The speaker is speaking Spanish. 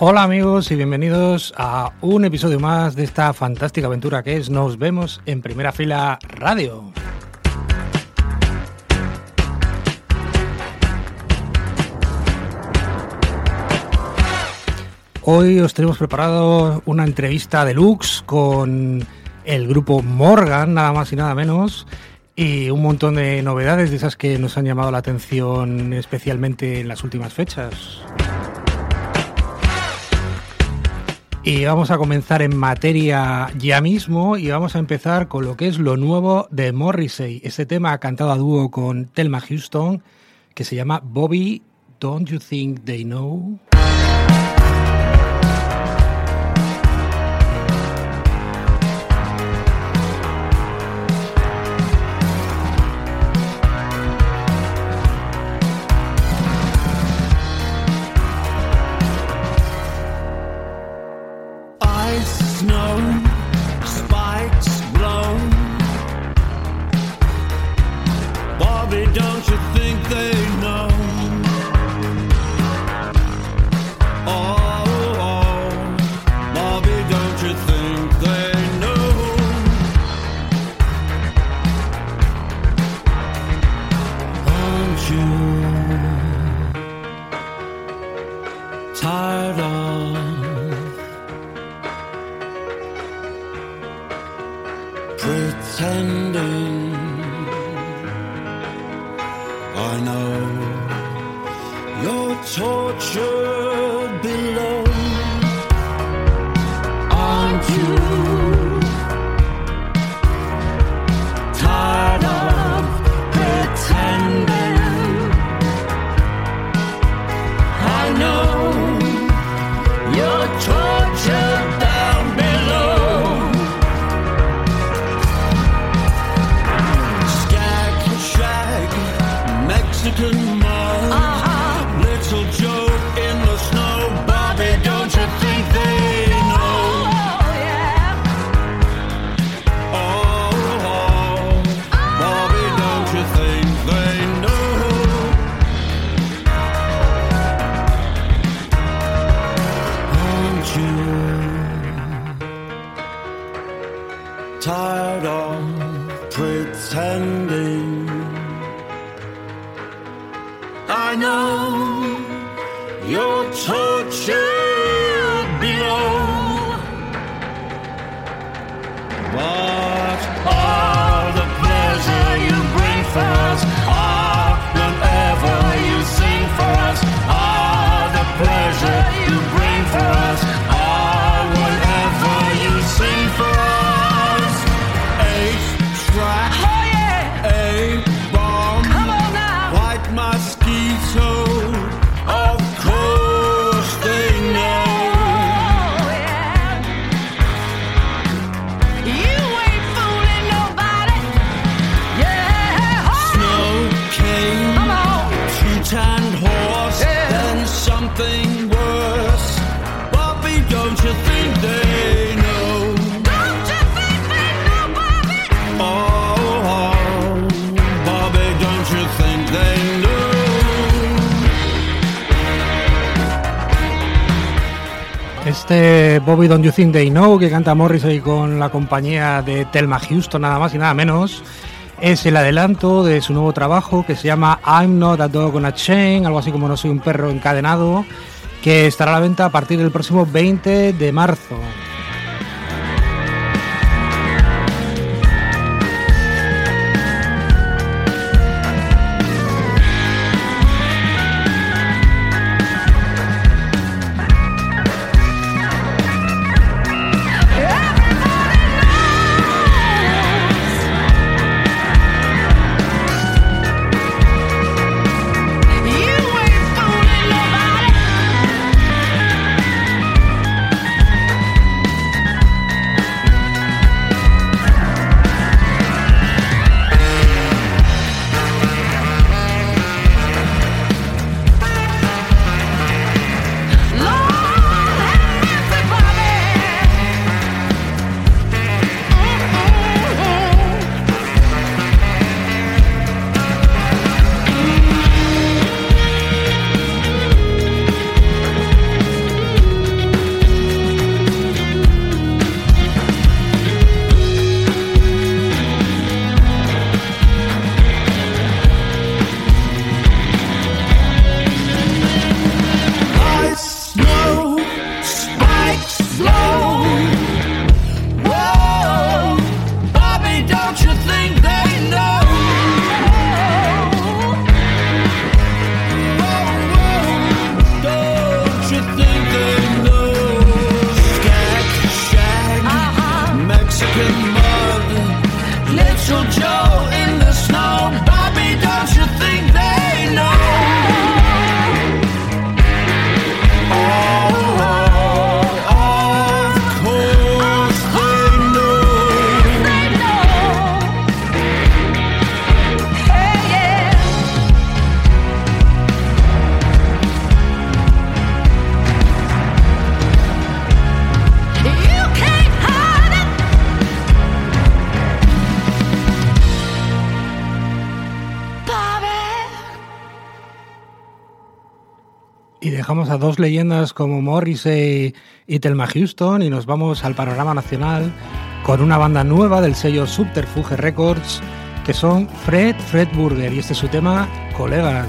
Hola amigos y bienvenidos a un episodio más de esta fantástica aventura que es Nos vemos en primera fila radio. Hoy os tenemos preparado una entrevista deluxe con el grupo Morgan, nada más y nada menos, y un montón de novedades de esas que nos han llamado la atención especialmente en las últimas fechas. Y vamos a comenzar en materia ya mismo y vamos a empezar con lo que es lo nuevo de Morrissey. Este tema cantado a dúo con Thelma Houston que se llama Bobby, Don't You Think They Know? pretending tired of pretending. I know. Este Bobby Don't You Think They Know que canta Morrissey con la compañía de Thelma Houston, nada más y nada menos, es el adelanto de su nuevo trabajo que se llama I'm Not a Dog on a Chain, algo así como No Soy un Perro Encadenado, que estará a la venta a partir del próximo 20 de marzo. Y dejamos a dos leyendas como Morrissey y Thelma Houston y nos vamos al panorama nacional con una banda nueva del sello Subterfuge Records que son Fred Fred Burger y este es su tema Colegas.